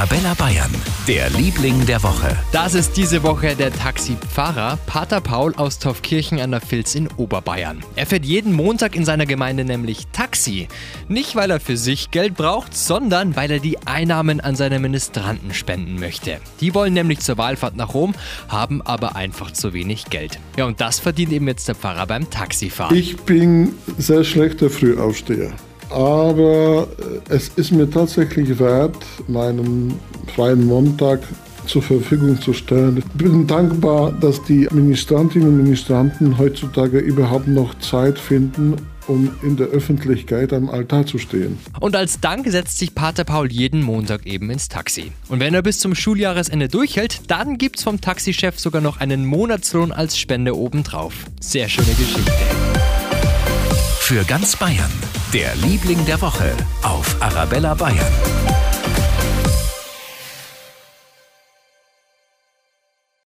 Arabella Bayern, der Liebling der Woche. Das ist diese Woche der Taxifahrer Pater Paul aus Taufkirchen an der Filz in Oberbayern. Er fährt jeden Montag in seiner Gemeinde nämlich Taxi. Nicht, weil er für sich Geld braucht, sondern weil er die Einnahmen an seine Ministranten spenden möchte. Die wollen nämlich zur Wahlfahrt nach Rom, haben aber einfach zu wenig Geld. Ja, und das verdient eben jetzt der Pfarrer beim Taxifahren. Ich bin sehr schlechter Frühaufsteher aber äh, es ist mir tatsächlich wert, meinen freien Montag zur Verfügung zu stellen. Ich bin dankbar, dass die Ministrantinnen und Ministranten heutzutage überhaupt noch Zeit finden, um in der Öffentlichkeit am Altar zu stehen. Und als Dank setzt sich Pater Paul jeden Montag eben ins Taxi. Und wenn er bis zum Schuljahresende durchhält, dann gibt's vom Taxichef sogar noch einen Monatslohn als Spende obendrauf. Sehr schöne Geschichte. Für ganz Bayern, der Liebling der Woche auf Arabella Bayern.